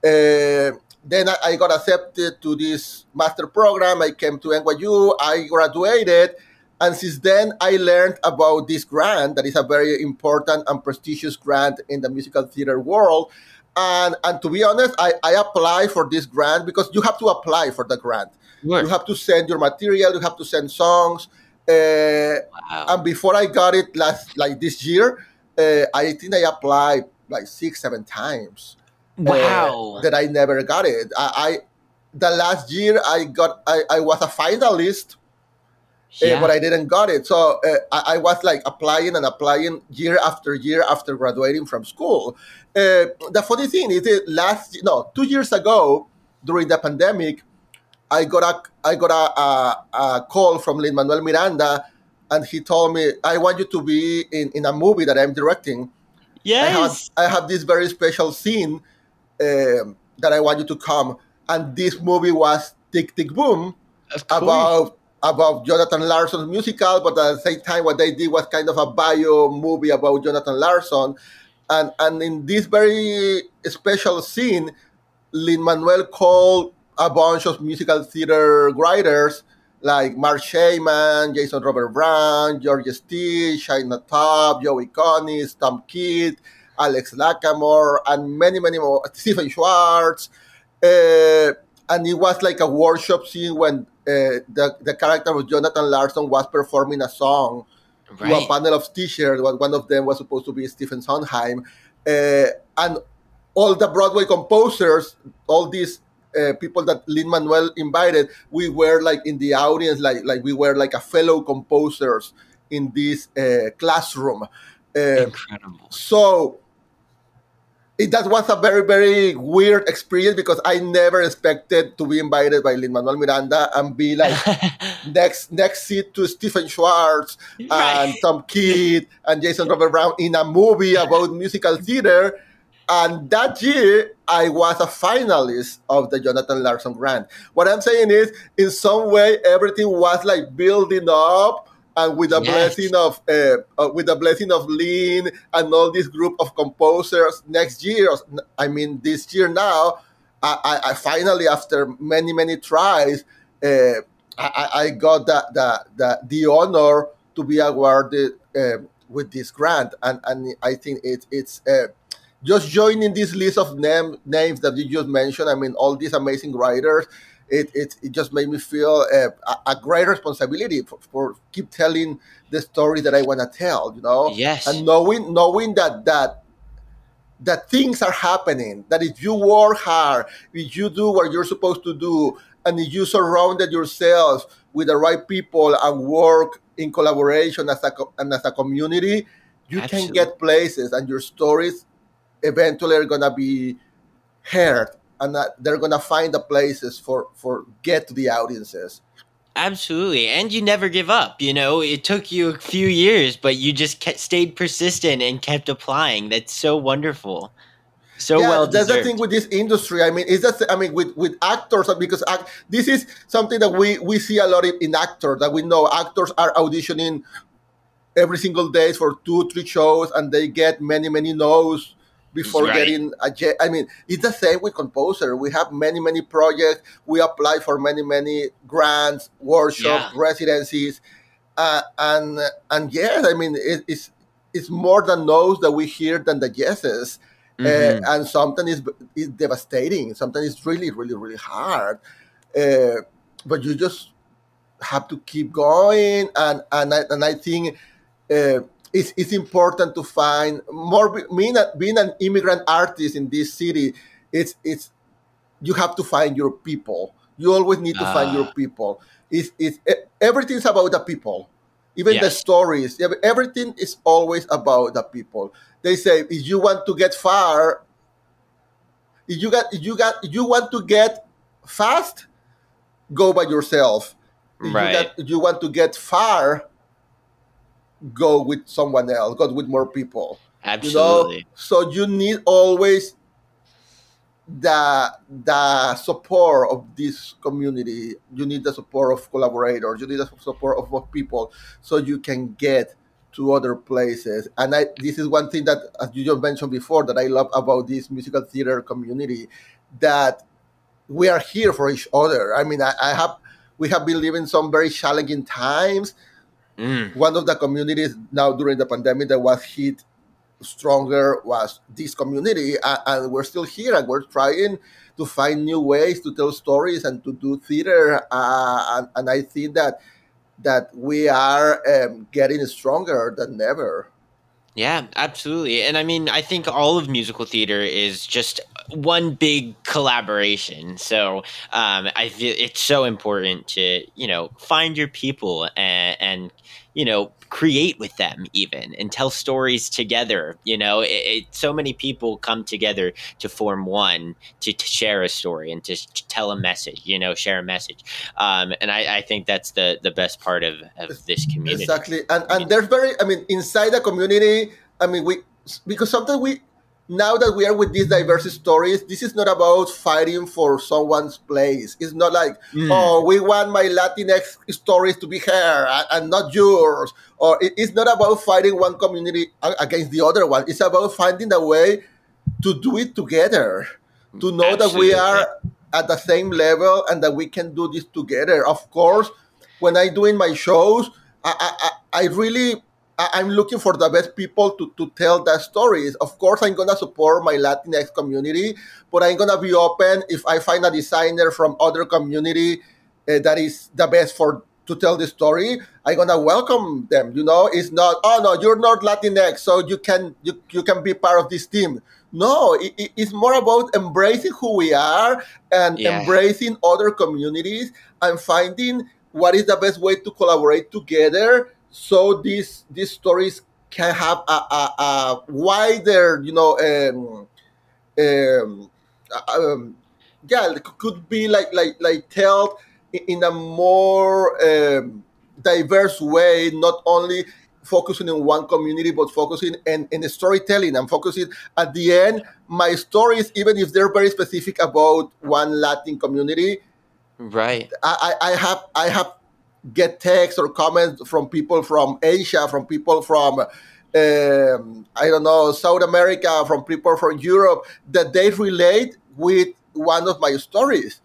Uh, then I, I, got accepted to this master program. I came to NYU. I graduated. And since then, I learned about this grant that is a very important and prestigious grant in the musical theater world. And, and to be honest, I, I applied for this grant because you have to apply for the grant. Right. You have to send your material, you have to send songs. Uh, wow. And before I got it last, like this year, uh, I think I applied like six, seven times. Wow. Uh, that I never got it. I, I the last year I got I, I was a finalist uh, yeah. uh, but I didn't got it. So uh, I, I, was like applying and applying year after year after graduating from school. Uh, the funny thing is, that last no two years ago during the pandemic, I got a I got a, a, a call from Lin Manuel Miranda, and he told me, "I want you to be in, in a movie that I'm directing." Yes, I have, I have this very special scene um, that I want you to come, and this movie was Tick Tick Boom about about Jonathan Larson's musical, but at the same time, what they did was kind of a bio movie about Jonathan Larson. And, and in this very special scene, Lin Manuel called a bunch of musical theater writers like Marc Shaiman, Jason Robert Brown, Georgia Stitt, Shaina Taub, Joe Iconis, Tom Kitt, Alex Lacamoire, and many, many more, Stephen Schwartz. Uh, and it was like a workshop scene when uh, the, the character of Jonathan Larson was performing a song right. to a panel of teachers. One of them was supposed to be Stephen Sondheim. Uh, and all the Broadway composers, all these uh, people that Lin Manuel invited, we were like in the audience, like like we were like a fellow composers in this uh, classroom. Uh, Incredible. So it, that was a very very weird experience because I never expected to be invited by Lin Manuel Miranda and be like next next seat to Stephen Schwartz right. and Tom Kitt and Jason Robert Brown in a movie about musical theater. And that year, I was a finalist of the Jonathan Larson Grant. What I'm saying is, in some way, everything was like building up and with the yes. blessing of uh, uh, with the blessing of Lin and all this group of composers next year i mean this year now i, I finally after many many tries uh, I, I, got the, the, the, the honor to be awarded uh, with this grant and, and i think it, it's uh, just joining this list of name, names that you just mentioned i mean all these amazing writers it, it, it just made me feel uh, a, a, great responsibility for, for, keep telling the story that I want to tell, you know? Yes. And knowing, knowing that, that, that things are happening, that if you work hard, if you do what you're supposed to do, and if you surrounded yourself with the right people and work in collaboration as a, and as a community, you Absolutely. can get places and your stories eventually are going to be heard and that they're gonna find the places for for get to the audiences. Absolutely and you never give up you know? It took you a few years but you just kept, stayed persistent and kept applying. That's so wonderful. So yeah, well that's the thing with this industry. I mean is that i mean with with actors because act, this is something that we we see a lot in actors that we know actors are auditioning every single day for two three shows and they get many many no's before right. getting a. I mean, it's the same with composer. We have many, many projects. We apply for many, many grants, workshops, yeah. residencies, uh, and and yes, I mean, it, it's it's more than no's that we hear than the yeses. Uh, mm-hmm. Uh, and sometimes it's, it's devastating. Sometimes it's really, really, really hard. Uh, but you just have to keep going. And and I, and I think uh, it's, it's important to find more being, a, being an immigrant artist in this city it's it's you have to find your people you always need to find your ah. people it's, it's everything's about the people even yes. the stories everything is always about the people they say if you want to get far if you got if you got if you want to get fast go by yourself if right. you, got, if you want to get far go with someone else, go with more people. Absolutely. You know? So you need always the the support of this community. You need the support of collaborators. You need the support of, of people so you can get to other places. And I, this is one thing that, as you just mentioned before, that I love about this musical theater community, that we are here for each other. I mean, I, I have we have been living some very challenging times. Mm. One of the communities now during the pandemic that was hit stronger was this community, and we're still here and we're trying to find new ways to tell stories and to do theater. Uh, and, and I think that that we are um, getting stronger than ever. Yeah, absolutely. And I mean, I think all of musical theater is just one big collaboration. So um, I feel it's so important to, you know, find your people and, and you know, create with them even and tell stories together. You know, it, it, so many people come together to form one to, to share a story and to, to tell a message, you know, share a message. Um, and I, I think that's the, the best part of, of this community. Exactly. And, and there's very, I mean, inside the community, I mean, we, because sometimes we, now that we are with these diverse stories, this is not about fighting for someone's place. It's not like, Mm. oh, we want my Latinx stories to be here and, not yours. Or it's not about fighting one community against the other one. It's about finding a way to do it together, to know that we are at the same level and that we can do this together. Of course, when I do in my shows, I, I, I I really I- I'm looking for the best people to, to tell the stories. Of course, I'm gonna support my Latinx community, but I'm gonna be open if I find a designer from other community uh, that is the best for to tell the story. I'm gonna welcome them. You know, it's not oh no, you're not Latinx, so you can you, you can be part of this team. No, it, it- it's more about embracing who we are and Yeah. embracing other communities and finding what is the best way to collaborate together so these these stories can have a, a, a wider you know um, um, um, yeah could be like like like told in a more um, diverse way not only focusing in one community but focusing in, in the storytelling and focusing at the end my stories even if they're very specific about one latin community Right. I, I I have I have get texts or comments from people from Asia, from people from um, I don't know South America, from people from Europe that they relate with one of my stories.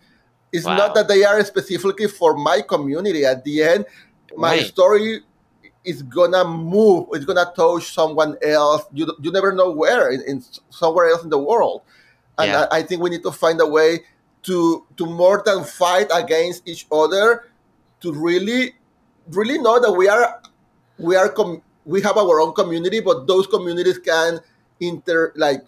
It's Wow. not that they are specifically for my community. At the end, my Right. story is gonna move. It's gonna touch someone else. You you never know where in, in somewhere else in the world. And Yeah. I, I think we need to find a way to to more than fight against each other to really really know that we are we are com- we have our own community but those communities can inter like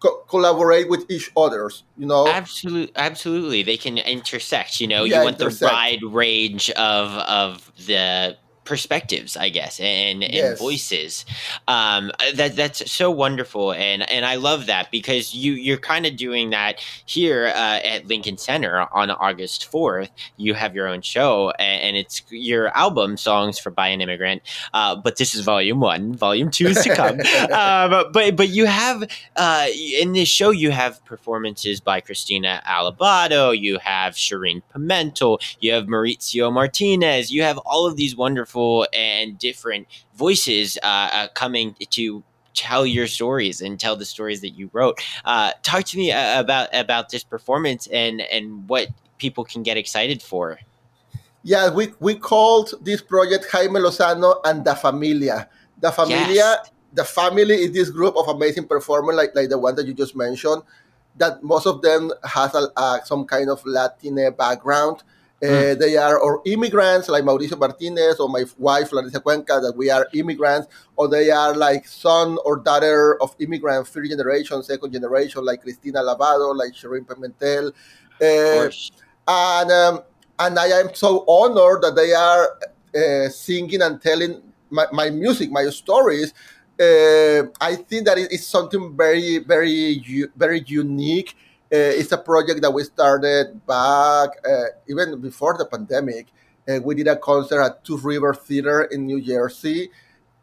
co- collaborate with each others you know Absolutely, absolutely. They can intersect. You know, Yeah, you want intersect. the wide range of of the perspectives, I guess, and and Yes. voices. Um, that that's so wonderful, and and I love that because you you're kind of doing that here uh, at Lincoln Center on August fourth. You have your own show, and, and it's your album "Songs for by an Immigrant." Uh, but this is volume one. Volume two is to come. um, but but you have uh, in this show you have performances by Christina Alabado, you have Shereen Pimentel, you have Mauricio Martinez, you have all of these wonderful and different voices uh, uh, coming to tell your stories and tell the stories that you wrote. Uh, talk to me uh, about about this performance and and what people can get excited for. yeah we we called this project Jaime Lozano and the Familia the Familia Yes. the family is this group of amazing performers like like the one that you just mentioned that most of them has a, uh, some kind of Latin background. Uh, They are or immigrants like Mauricio Martinez or my wife Larissa Cuenca that we are immigrants, or they are like son or daughter of immigrant first generation, second generation like Cristina Alabado, like Shereen Pimentel. Uh, and um, and I am so honored that they are uh, singing and telling my, my music, my stories. Uh, I think that it is something very, very, very unique. Uh, it's a project that we started back uh, even before the pandemic. Uh, we did a concert at Two River Theater in New Jersey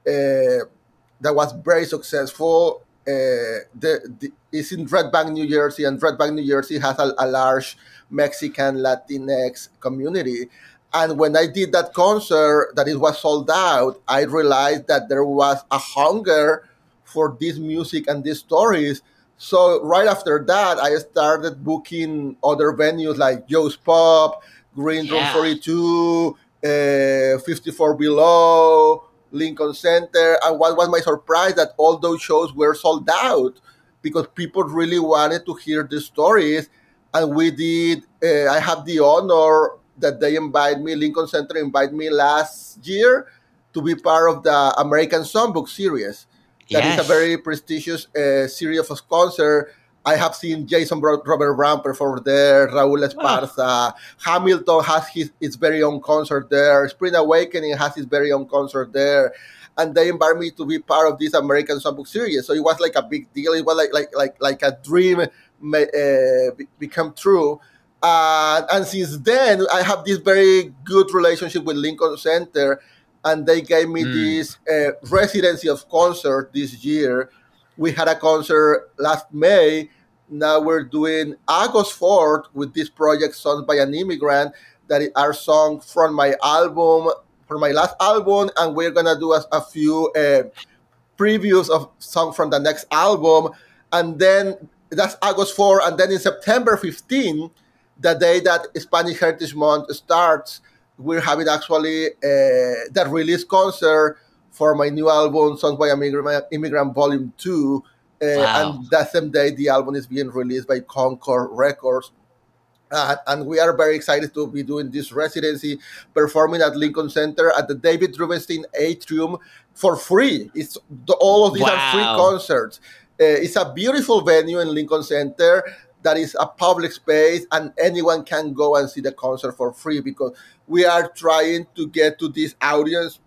that was very successful. uh, the, the, it's in Red Bank, New Jersey, and Red Bank, New Jersey has a, a large Mexican Latinx community. And when I did that concert, that it was sold out, I realized that there was a hunger for this music and these stories. So right after that, I started booking other venues like Joe's Pub, Green Room Yeah. 42, uh, 54 Below, Lincoln Center. And what was my surprise that all those shows were sold out because people really wanted to hear the stories. And we did, uh, I have the honor that they invite me, Lincoln Center invite me last year to be part of the American Songbook series. That is Yes. a very prestigious uh, series of concert. I have seen Jason Robert Brown perform there, Raúl Esparza. Hamilton has his, his very own concert there. Spring Awakening has his very own concert there. And they invited me to be part of this American Songbook series. So it was like a big deal. It was like like like like a dream ma- uh, become true. Uh, and since then, I have this very good relationship with Lincoln Center, and they gave me Mm. this uh, residency of concert this year. We had a concert last May. Now we're doing August 4th with this project, Songs by an Immigrant, that are songs from my album, from my last album, and we're gonna do a, a few uh, previews of songs from the next album. And then that's August 4th, and then in September 15, the day that Spanish Heritage Month starts, we're having actually uh, the release concert for my new album, Songs by Immigrant, Immigrant Volume 2. Uh, Wow. And that same day, the album is being released by Concord Records. Uh, and we are very excited to be doing this residency, performing at Lincoln Center at the David Rubenstein Atrium for free. It's the, all of these are free concerts. Uh, it's a beautiful venue in Lincoln Center that is a public space, and anyone can go and see the concert for free because we are trying to get to this audience.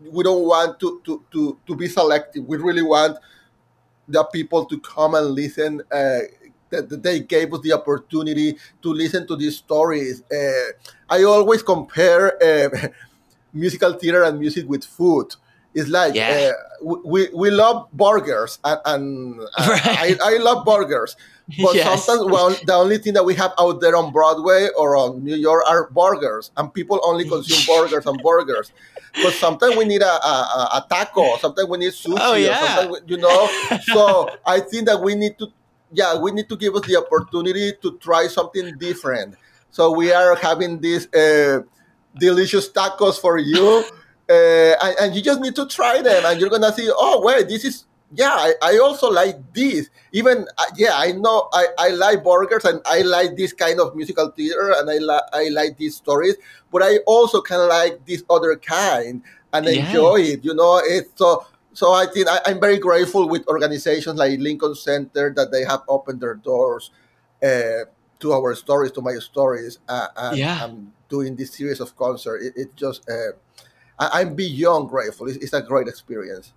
We don't want to to to, to be selective. We really want the people to come and listen. Uh, that, they gave us the opportunity to listen to these stories. Uh, I always compare uh, musical theater and music with food. It's like Yeah. uh, we, we love burgers, and, and Right. I, I love burgers. But Yes. sometimes, well, the only thing that we have out there on Broadway or on New York are burgers, and people only consume burgers and burgers. But sometimes we need a, a, a- taco. Sometimes we need sushi. Oh, yeah. we- you know. so I think that we need to, yeah, we need to give us the opportunity to try something different. So we are having these uh, delicious tacos for you, uh, and, and you just need to try them, and you're gonna see, oh wait, this is yeah, I, I also like this. Even uh, yeah, I know I, I like burgers and I like this kind of musical theater and I like I like these stories, but I also kind of like this other kind and Yeah. enjoy it. You know, it's so. So I think I, I'm very grateful with organizations like Lincoln Center that they have opened their doors uh, to our stories, to my stories, uh, and, Yeah. and doing this series of concert. It, it just uh, I, I'm beyond grateful. It's, it's a great experience.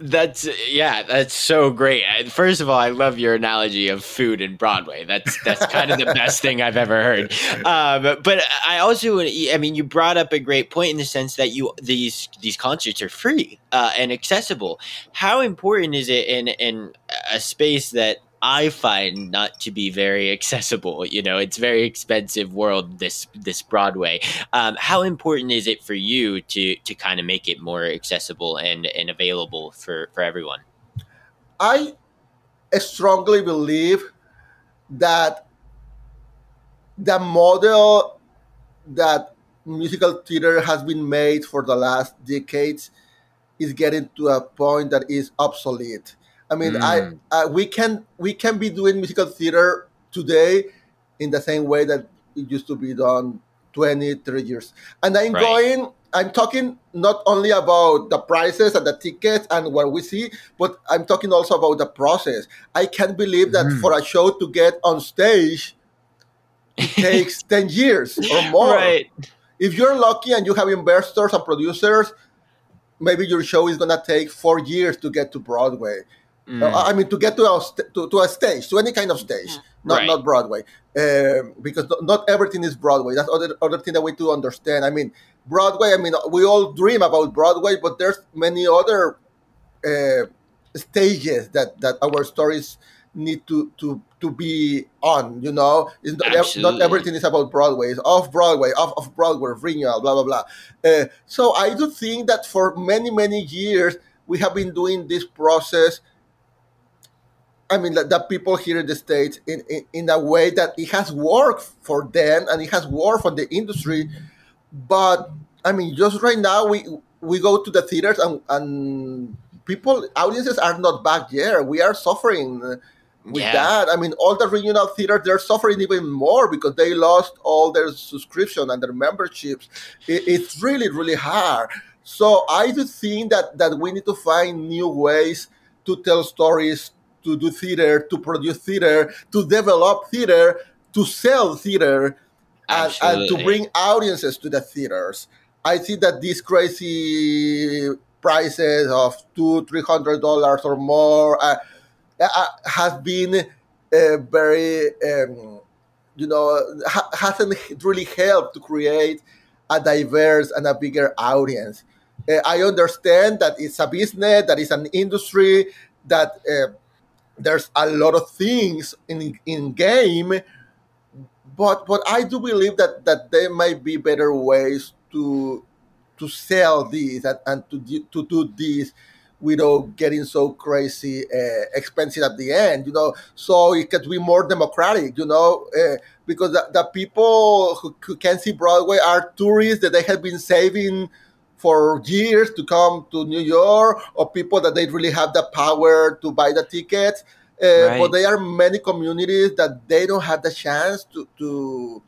That's yeah, that's so great. First of all, I love your analogy of food and Broadway. That's that's kind of the best thing I've ever heard. Um, but I also, I mean, you brought up a great point in the sense that you these these concerts are free uh, and accessible. How important is it in in a space that I find not to be very accessible? You know, it's very expensive world. This this Broadway. Um, how important is it for you to to kind of make it more accessible and and available for for everyone? I strongly believe that the model that musical theater has been made for the last decades is getting to a point that is obsolete. I mean, Mm. I, uh, we can we can be doing musical theater today in the same way that it used to be done 20, 30 years. And I'm Right. going, I'm talking not only about the prices and the tickets and what we see, but I'm talking also about the process. I can't believe that Mm. for a show to get on stage, it takes 10 years or more. Right. If you're lucky and you have investors and producers, maybe your show is gonna take four years to get to Broadway. Mm. Uh, I mean, to get to a st- to, to a stage, to any kind of stage, not Right. not Broadway, um, because not- everything is Broadway. That's other other thing that we do understand. I mean, Broadway. I mean, we all dream about Broadway, but there's many other uh, stages that that our stories need to to to be on. You know, it's not, not everything is about Broadway. It's off Broadway, off of Broadway, renewal, blah blah blah. Uh, so I do think that for many many years we have been doing this process. I mean, that, that people here in the states in, in in a way that it has worked for them and it has worked for the industry, but I mean, just right now we we go to the theaters and and people audiences are not back there. We are suffering uh, with yeah. that. I mean, all the regional theaters they're suffering even more because they lost all their subscription and their memberships. It, it's really really hard. So I do think that that we need to find new ways to tell stories, to do theater, to produce theater, to develop theater, to sell theater, and, and, to bring audiences to the theaters. I see that these crazy prices of two, three hundred dollars or more. Uh, uh, has been uh, very, um, you know, ha- hasn't really helped to create a diverse and a bigger audience. Uh, I understand that it's a business, that it's an industry, that uh, there's a lot of things in in game, but but I do believe that that there might be better ways to to sell these and, and to to do this without getting so crazy uh, expensive at the end, you know. So it could be more democratic, you know, uh, because the, the people who, who, can see Broadway are tourists that they have been saving for years to come to New York, or people that they really have the power to buy the tickets. Uh, right. But there are many communities that they don't have the chance to to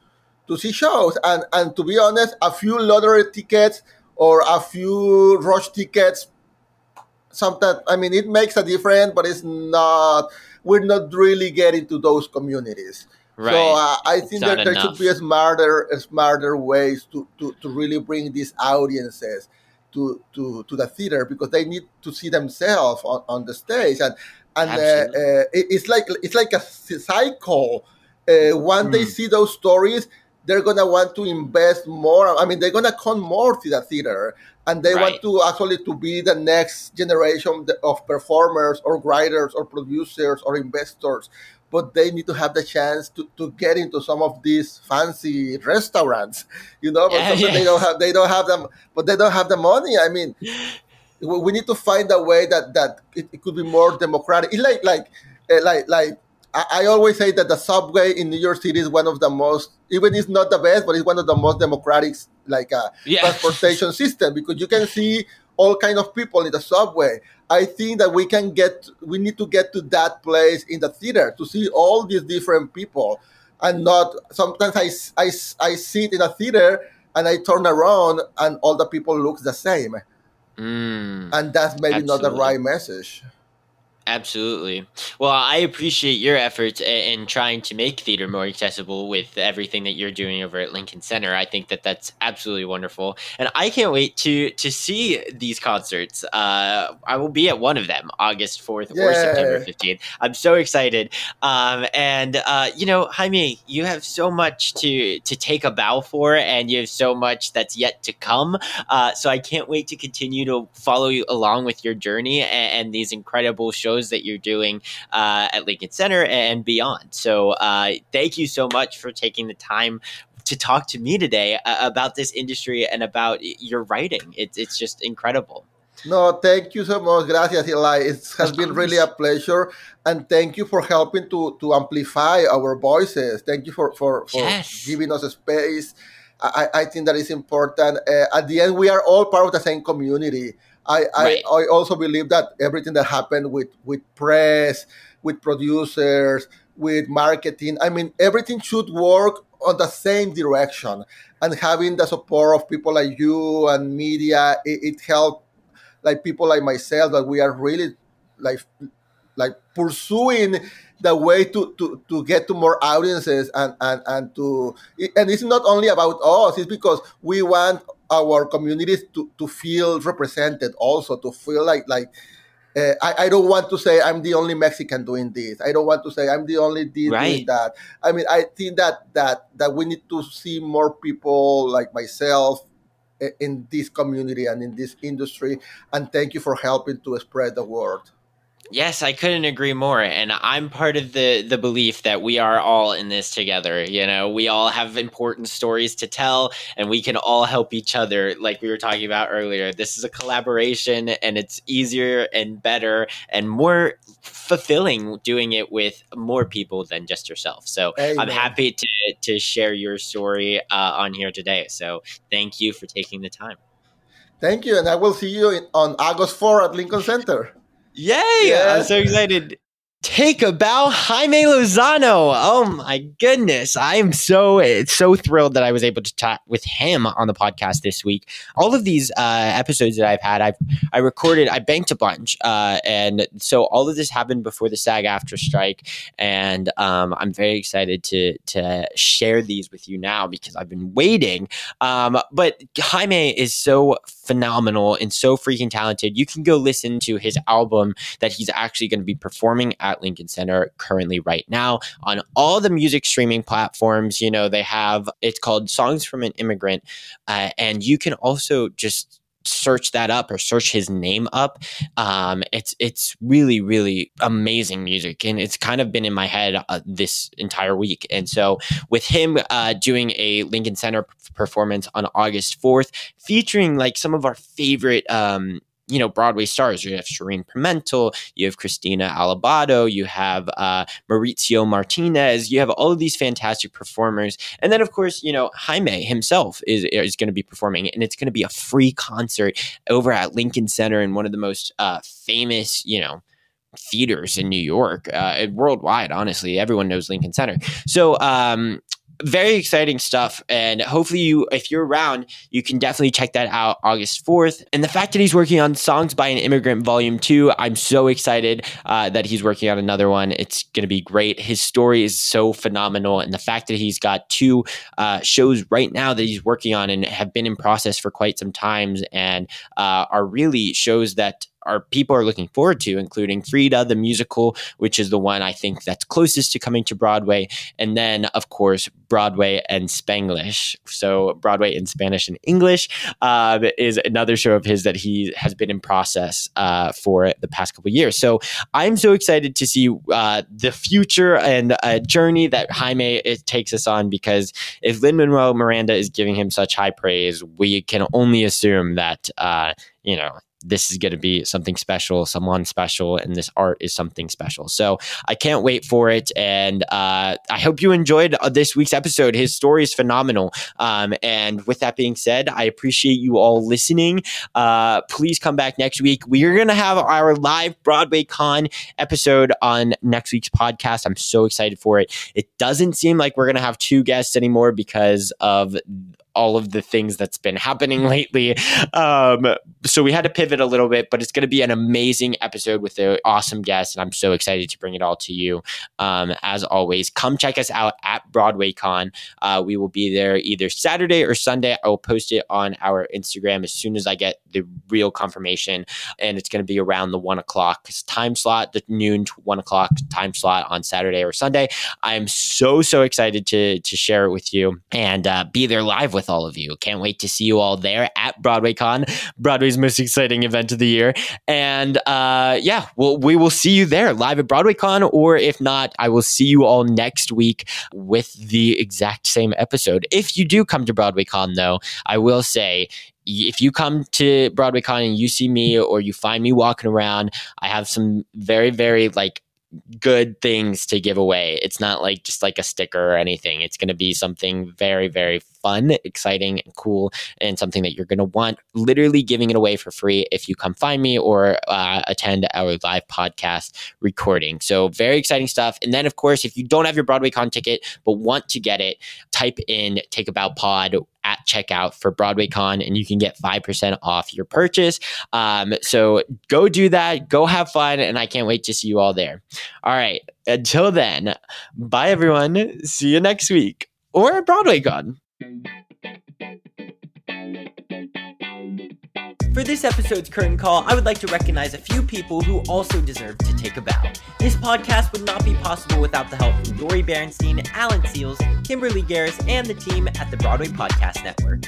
to see shows, and and to be honest, a few lottery tickets or a few rush tickets sometimes i mean it makes a difference but it's not we're not really getting to those communities right. so uh, i think that there should be a smarter smarter ways to, to, to really bring these audiences to, to, to the theater because they need to see themselves on, on the stage and and uh, uh, it's like it's like a cycle uh, when mm. they see those stories they're gonna want to invest more. I mean, they're gonna come more to the theater, and they right. want to actually to be the next generation of performers or writers or producers or investors. But they need to have the chance to, to get into some of these fancy restaurants, you know. But yeah, yeah. they don't have they don't have them, but they don't have the money. I mean, we need to find a way that that it, it could be more democratic. It's like like eh, like like I, always say that the subway in New York City is one of the most, even it's not the best, but it's one of the most democratic, like uh, yeah. transportation system because you can see all kind of people in the subway. I think that we can get, we need to get to that place in the theater to see all these different people, and not sometimes I I, I sit in a theater and I turn around and all the people look the same, mm, and that's maybe absolutely. not the right message. Absolutely. Well, I appreciate your efforts in trying to make theater more accessible with everything that you're doing over at Lincoln Center. I think that that's absolutely wonderful, and I can't wait to to see these concerts. Uh, I will be at one of them, August fourth or September fifteenth. I'm so excited. Um, and uh, you know, Jaime, you have so much to to take a bow for, and you have so much that's yet to come. Uh, so I can't wait to continue to follow you along with your journey and, and these incredible shows shows that you're doing uh, at Lincoln Center and beyond. So uh, thank you so much for taking the time to talk to me today uh, about this industry and about your writing. It's it's just incredible. No, thank you so much. Gracias, Eli. It has been really a pleasure. And thank you for helping to, to amplify our voices. Thank you for, for, for yes. giving us a space. I, I think that is important. Uh, at the end, we are all part of the same community. I, right. I, I also believe that everything that happened with, with press, with producers, with marketing, I mean, everything should work on the same direction. And having the support of people like you and media, it, it helped like people like myself that we are really like like pursuing the way to, to, to get to more audiences and, and, and to and it's not only about us it's because we want our communities to, to feel represented also to feel like like uh, I, I don't want to say I'm the only Mexican doing this. I don't want to say I'm the only this right. doing that. I mean, I think that that that we need to see more people like myself in this community and in this industry. And thank you for helping to spread the word. Yes, I couldn't agree more. And I'm part of the the belief that we are all in this together. You know, we all have important stories to tell and we can all help each other like we were talking about earlier. This is a collaboration and it's easier and better and more fulfilling doing it with more people than just yourself. So Amen. I'm happy to to share your story uh, on here today. So thank you for taking the time. Thank you, and I will see you in, on August 4 at Lincoln Center. Yay! Yeah. I'm so excited. Take a bow, Jaime Lozano. Oh my goodness. I am so so thrilled that I was able to talk with him on the podcast this week. All of these uh, episodes that I've had, I've I recorded, I banked a bunch. Uh, and so all of this happened before the SAG AFTRA strike. And um, I'm very excited to to share these with you now because I've been waiting. Um, but Jaime is so phenomenal and so freaking talented. You can go listen to his album that he's actually going to be performing at Lincoln Center currently right now on all the music streaming platforms. You know, they have it's called Songs from an Immigrant, uh, and you can also just search that up or search his name up. Um, it's it's really really amazing music, and it's kind of been in my head uh, this entire week. And so with him uh, doing a Lincoln Center performance on August fourth, featuring like some of our favorite um, you know Broadway stars. You have Shereen Pimentel, you have Christina Alabado, you have uh, Mauricio Martinez. You have all of these fantastic performers, and then of course you know Jaime himself is is going to be performing, and it's going to be a free concert over at Lincoln Center in one of the most uh, famous you know theaters in New York, uh, worldwide. Honestly, everyone knows Lincoln Center. So, um, very exciting stuff. And hopefully, you, if you're around, you can definitely check that out August 4th. And the fact that he's working on Songs by an Immigrant Volume 2, I'm so excited uh, that he's working on another one. It's going to be great. His story is so phenomenal. And the fact that he's got two uh, shows right now that he's working on and have been in process for quite some times and uh, are really shows that our people are looking forward to, including Frida the musical, which is the one I think that's closest to coming to Broadway, and then of course Broadway en Spanglish. So Broadway in Spanish and English uh, is another show of his that he has been in process uh, for the past couple years. So I'm so excited to see uh, the future and a journey that Jaime it takes us on because if Lin Manuel Miranda is giving him such high praise, we can only assume that uh, you know this is going to be something special, someone special, and this art is something special. So I can't wait for it. And uh, I hope you enjoyed uh, this week's episode. His story is phenomenal. Um, and with that being said, I appreciate you all listening. Uh, please come back next week. We are going to have our live Broadway Con episode on next week's podcast. I'm so excited for it. It doesn't seem like we're going to have two guests anymore because of all of the things that's been happening lately. Um, so we had to pivot a little bit, but it's going to be an amazing episode with an awesome guest, and I'm so excited to bring it all to you. Um, as always, come check us out at BroadwayCon. Uh, we will be there either Saturday or Sunday. I will post it on our Instagram as soon as I get the real confirmation, and it's going to be around the one o'clock time slot, the noon to one o'clock time slot on Saturday or Sunday. I am so so excited to to share it with you and uh, be there live with with all of you. Can't wait to see you all there at BroadwayCon, Broadway's most exciting event of the year. And uh, yeah, well, we will see you there live at BroadwayCon, or if not, I will see you all next week with the exact same episode. If you do come to BroadwayCon, though, I will say if you come to BroadwayCon and you see me or you find me walking around, I have some very, very like good things to give away. It's not like just like a sticker or anything. It's going to be something very, very fun, exciting, and cool, and something that you're going to want. Literally giving it away for free if you come find me or uh, attend our live podcast recording. So, very exciting stuff. And then, of course, if you don't have your Broadway Con ticket but want to get it, type in Take A Bow Pod at checkout for Broadway Con and you can get 5% off your purchase. Um, so go do that, go have fun, and I can't wait to see you all there. All right. Until then, bye everyone. See you next week or at Broadway Con. For this episode's curtain call, I would like to recognize a few people who also deserve to take a bow. This podcast would not be possible without the help from Dori Berinstein, Alan Seales, Kimberly Garris, and the team at the Broadway Podcast Network.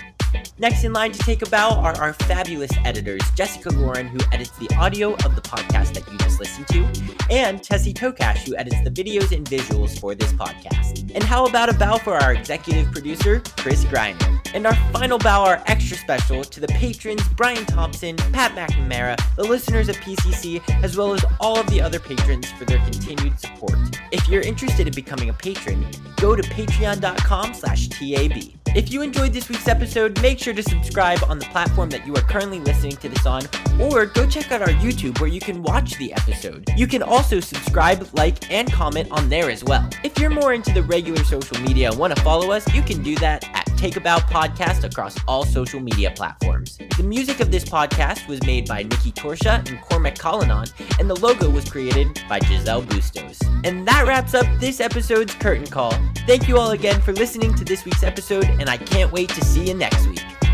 Next in line to take a bow are our fabulous editors, Jessica Lauren, who edits the audio of the podcast that you just listened to, and Tessie Tokash, who edits the videos and visuals for this podcast. And how about a bow for our executive producer, Chris Griner? And our final bow are extra special to the patrons Brian Thompson, Pat McNamara, the listeners of PCC, as well as all of the other patrons for their continued support. If you're interested in becoming a patron, go to patreon.com slash TAB. If you enjoyed this week's episode, make sure to subscribe on the platform that you are currently listening to this on, or go check out our YouTube where you can watch the episode. You can also subscribe, like, and comment on there as well. If you're more into the regular social media and want to follow us, you can do that at Take A Bow Podcast across all social media platforms. The music of this podcast was made by Nikki Torsha and Cormac Collinon, and the logo was created by Giselle Bustos. And that wraps up this episode's Curtain Call. Thank you all again for listening to this week's episode, and I can't wait to see you next week.